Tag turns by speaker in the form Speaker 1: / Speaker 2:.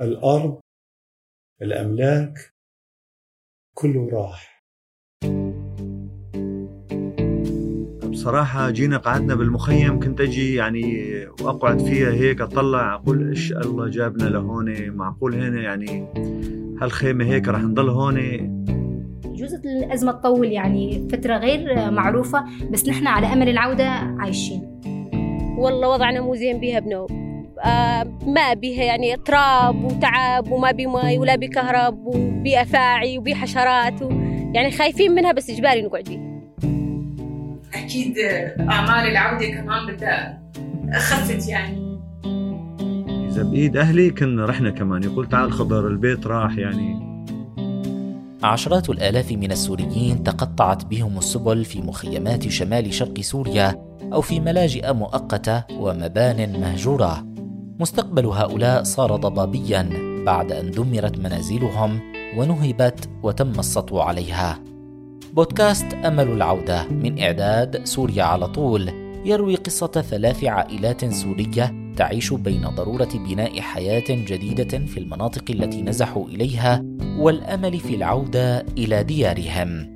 Speaker 1: الأرض الأملاك كله راح.
Speaker 2: بصراحة جينا قعدنا بالمخيم كنت أجي يعني وأقعد فيها هيك أطلع أقول إيش الله جابنا لهون؟ معقول هنا يعني هالخيمة هيك رح نضل هون؟
Speaker 3: يجوز الأزمة تطول يعني فترة غير معروفة بس نحن على أمل العودة عايشين.
Speaker 4: والله وضعنا مو زين بيها بنو آه ما بيها يعني تراب وتعب وما بي مي ولا بي كهرب وبي أفاعي وبي حشرات و... يعني خايفين منها بس إجباري نقعد بيه
Speaker 5: أكيد آمال العودة كمان بدها خفت يعني.
Speaker 2: إذا بإيد أهلي كنا رحنا كمان. يقول تعال خضر البيت راح يعني.
Speaker 6: عشرات الآلاف من السوريين تقطعت بهم السبل في مخيمات شمال شرق سوريا أو في ملاجئ مؤقتة ومبان مهجورة. مستقبل هؤلاء صار ضبابيا بعد أن دمرت منازلهم ونهبت وتم السطو عليها. بودكاست أمل العودة من إعداد سوريا على طول يروي قصة ثلاث عائلات سورية تعيش بين ضرورة بناء حياة جديدة في المناطق التي نزحوا إليها والأمل في العودة إلى ديارهم.